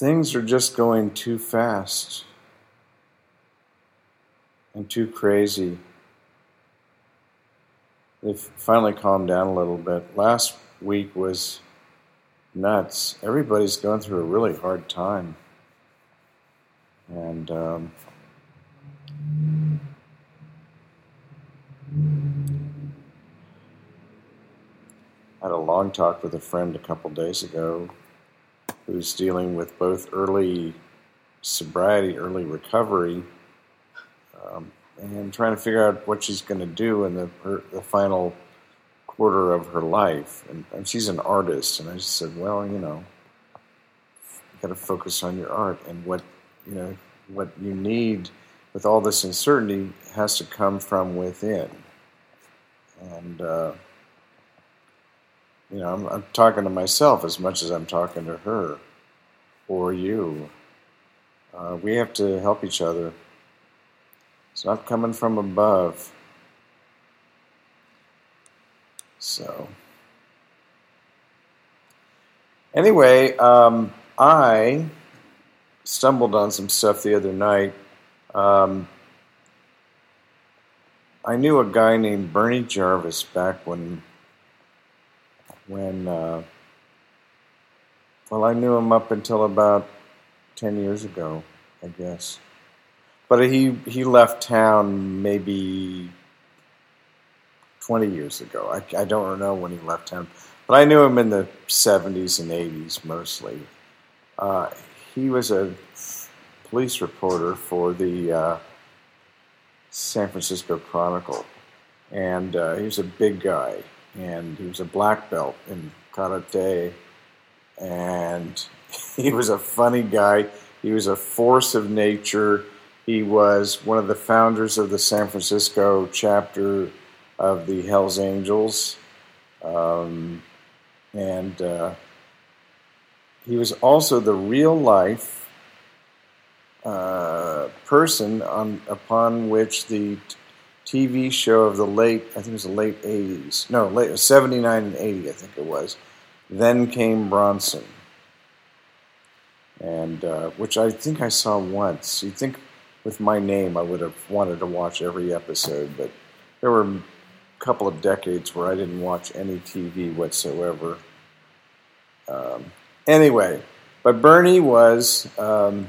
things are just going too fast and too crazy. They've finally calmed down a little bit. Last week was nuts. Everybody's going through a really hard time. And um, I had a long talk with a friend a couple days ago who's dealing with both early sobriety, early recovery, um, and trying to figure out what she's going to do in the, her, the final quarter of her life. And, and she's an artist, and I just said, well, you know, you got to focus on your art and what you know what you need with all this uncertainty has to come from within. And uh, you know, I'm, I'm talking to myself as much as I'm talking to her or you. Uh, we have to help each other. It's not coming from above. So, anyway, um, I stumbled on some stuff the other night. Um, I knew a guy named Bernie Jarvis back when when uh, well, I knew him up until about ten years ago, I guess. But he he left town maybe twenty years ago. I, I don't know when he left town, but I knew him in the seventies and eighties mostly. Uh, he was a police reporter for the uh, San Francisco Chronicle, and uh, he was a big guy and he was a black belt in karate, and he was a funny guy. He was a force of nature. He was one of the founders of the San Francisco chapter of the Hells Angels, um, and uh, he was also the real life uh, person on upon which the TV show of the late, I think it was the late 80s. No, late 79 and 80, I think it was. Then came Bronson. And uh, which I think I saw once. You'd think with my name I would have wanted to watch every episode, but there were a couple of decades where I didn't watch any TV whatsoever. Um, anyway, but Bernie was um,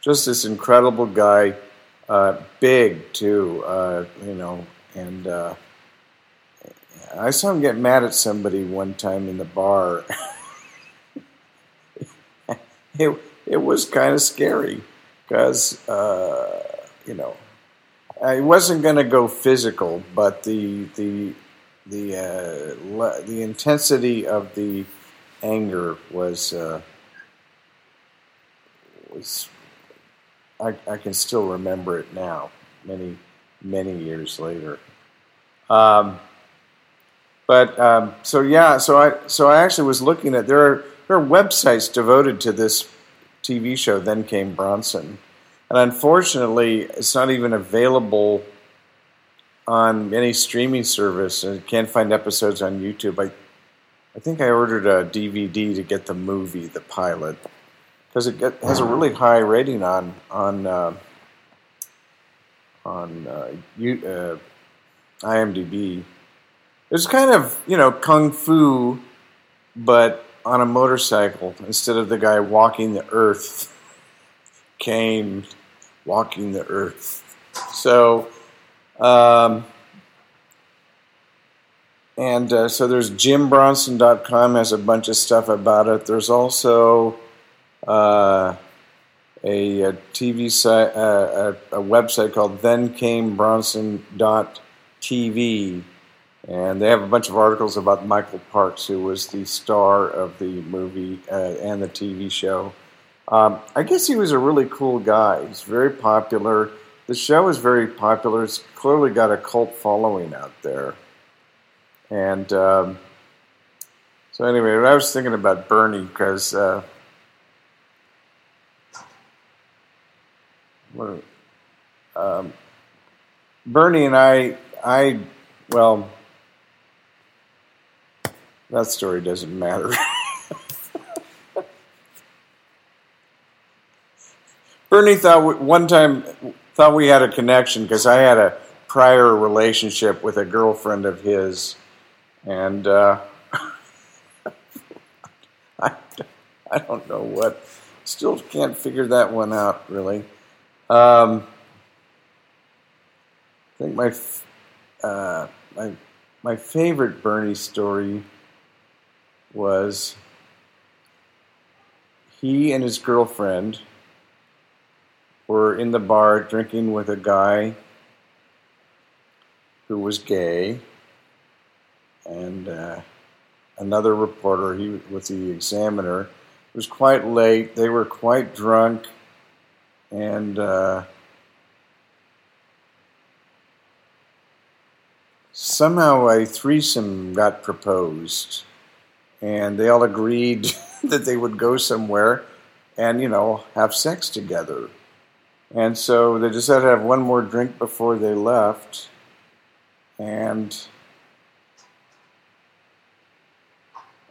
just this incredible guy uh, big too, uh, you know, and uh, I saw him get mad at somebody one time in the bar. it it was kind of scary because uh, you know I wasn't going to go physical, but the the the uh, the intensity of the anger was uh, was I, I can still remember it now, many, many years later. Um, but um, so yeah, so I so I actually was looking at there are there are websites devoted to this TV show. Then came Bronson, and unfortunately, it's not even available on any streaming service. I can't find episodes on YouTube. I I think I ordered a DVD to get the movie, the pilot because it has a really high rating on on uh, on uh, uh, IMDb. It's kind of you know kung fu, but on a motorcycle instead of the guy walking the earth. Caine walking the earth. So, um, and uh, so there's JimBronson.com has a bunch of stuff about it. There's also uh, a, a, TV site, uh, a, a, website called ThenCameBronson.tv, and they have a bunch of articles about Michael Parks, who was the star of the movie uh, and the TV show. Um, I guess he was a really cool guy. He's very popular. The show is very popular. It's clearly got a cult following out there. And um, so, anyway, I was thinking about Bernie because uh, um, Bernie and I, I, well, that story doesn't matter. Bernie thought we, one time thought we had a connection because I had a prior relationship with a girlfriend of his, and uh, I, I don't know what. Still can't figure that one out really. Um, I think my uh, my my favorite Bernie story was he and his girlfriend were in the bar drinking with a guy who was gay and uh, another reporter he was the examiner it was quite late. They were quite drunk and uh, somehow a threesome got proposed and they all agreed that they would go somewhere and you know have sex together and so they decided to have one more drink before they left. And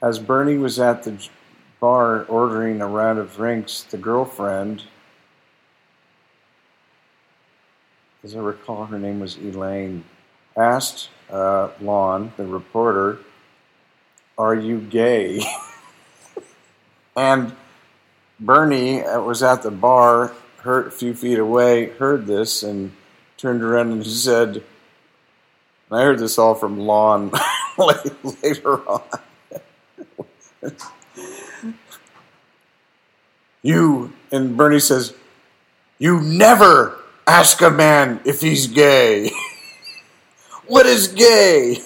as Bernie was at the bar ordering a round of drinks, the girlfriend, as I recall, her name was Elaine, asked uh, Lon, the reporter, Are you gay? and Bernie uh, was at the bar a few feet away, heard this and turned around and said, I heard this all from Lon later on. you, and Bernie says, You never ask a man if he's gay. what is gay?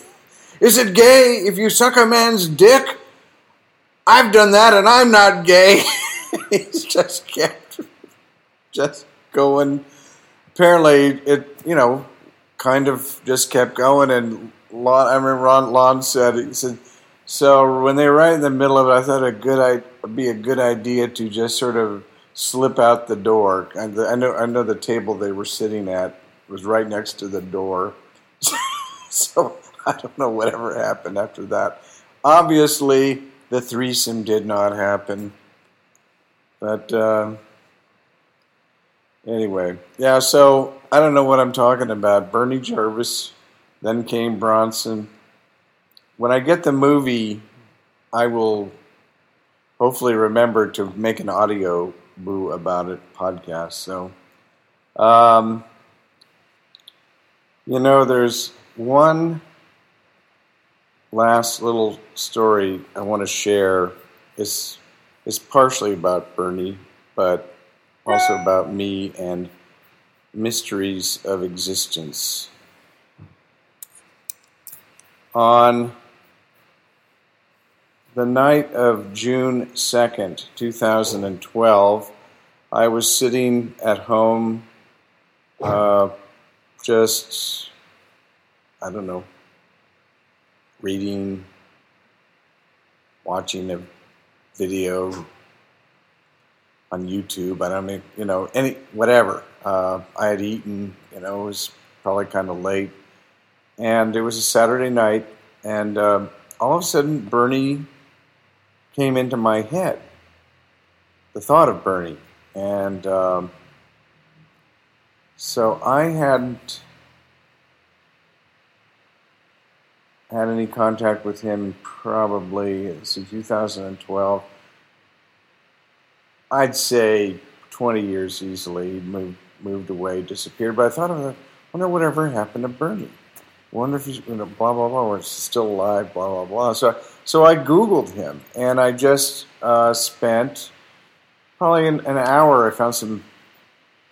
Is it gay if you suck a man's dick? I've done that and I'm not gay. He's just kept just going. Apparently, it you know kind of just kept going. And Lon, I remember Ron, Lon said he said so when they were right in the middle of it, I thought good would be a good idea to just sort of slip out the door. And I know I know the table they were sitting at was right next to the door. so I don't know whatever happened after that. Obviously, the threesome did not happen, but. Uh, Anyway, yeah, so I don't know what I'm talking about. Bernie Jarvis, then came Bronson. When I get the movie, I will hopefully remember to make an audio boo about it podcast. So, um, you know, there's one last little story I want to share. It's, it's partially about Bernie, but also about me and mysteries of existence. On the night of June 2nd, 2012, I was sitting at home, uh, just, I don't know, reading, watching a video, on YouTube. I don't mean, you know, any whatever. Uh, I had eaten, you know, it was probably kind of late, and it was a Saturday night, and uh, all of a sudden, Bernie came into my head. The thought of Bernie, and um, so I hadn't had any contact with him probably since 2012 I'd say 20 years easily. Moved moved away, disappeared. But I thought, I wonder whatever happened to Bernie. Wonder if he's you know, blah blah blah, or still alive, blah blah blah. So so I googled him, and I just uh, spent probably an, an, hour. I found some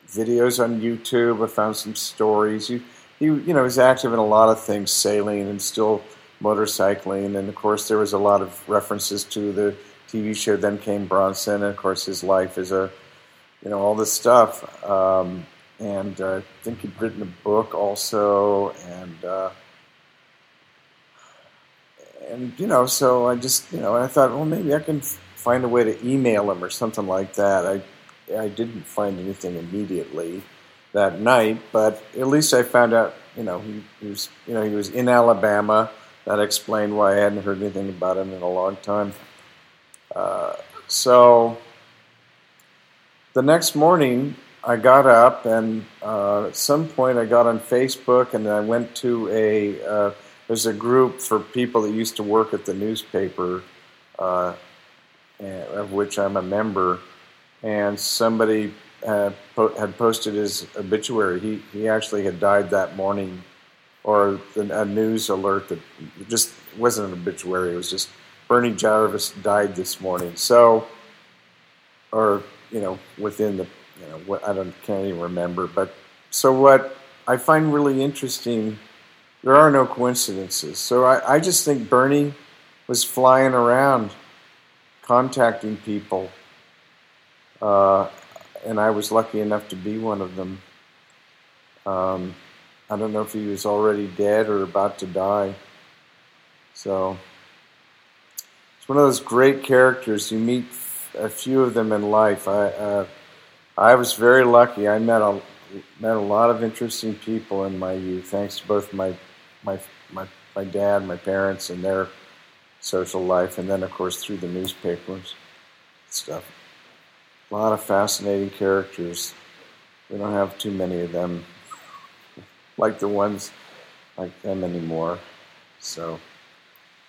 videos on YouTube. I found some stories. He, he you know was active in a lot of things, sailing and still motorcycling, and of course there was a lot of references to the TV show. Then came Bronson, and of course his life is a, you know, all this stuff. Um, and uh, I think he'd written a book also, and uh, and you know, so I just you know, I thought, well, maybe I can find a way to email him or something like that. I I didn't find anything immediately that night, but at least I found out, you know, he, he was you know he was in Alabama. That explained why I hadn't heard anything about him in a long time. Uh, so the next morning, I got up, and uh, at some point I got on Facebook, and I went to a uh, there's a group for people that used to work at the newspaper, uh, of which I'm a member, and somebody had, had posted his obituary. He he actually had died that morning, or a news alert that just wasn't an obituary. It was just Bernie Jarvis died this morning. So, or you know, within the you know what I don't can't even remember. But so what I find really interesting, there are no coincidences. So I, I just think Bernie was flying around, contacting people. Uh, and I was lucky enough to be one of them. Um, I don't know if he was already dead or about to die. So it's one of those great characters. You meet a few of them in life. I uh, I was very lucky. I met a met a lot of interesting people in my youth, thanks to both my my my my dad, my parents, and their social life, and then of course through the newspapers stuff. A lot of fascinating characters. We don't have too many of them like the ones like them anymore. So,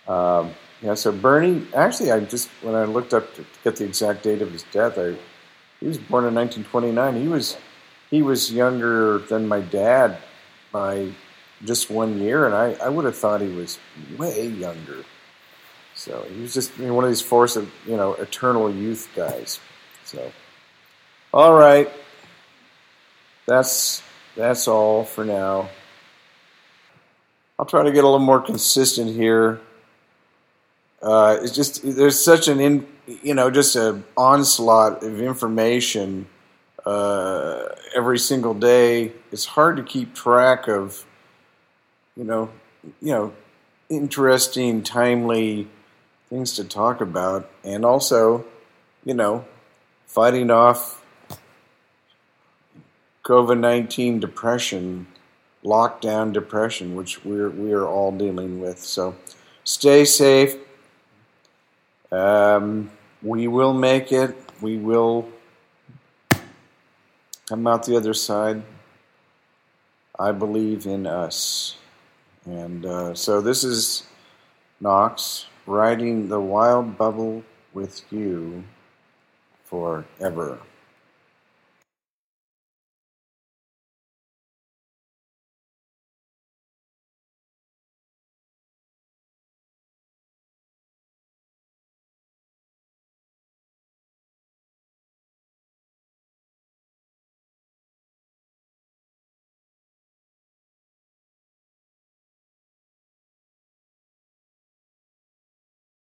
um, yeah, so Bernie, actually, I just, when I looked up to get the exact date of his death, I, he was born in 1929. He was, he was younger than my dad by just one year, and I, I would have thought he was way younger. So he was just one of these force of, you know, eternal youth guys. So, all right, that's that's all for now. I'll try to get a little more consistent here. Uh, it's just there's such an in you know just an onslaught of information uh, every single day. It's hard to keep track of you know you know interesting, timely things to talk about, and also you know fighting off COVID 19 depression, lockdown depression, which we're, we are all dealing with. So stay safe. Um, we will make it. We will come out the other side. I believe in us. And uh, so this is Knox riding the wild bubble with you forever.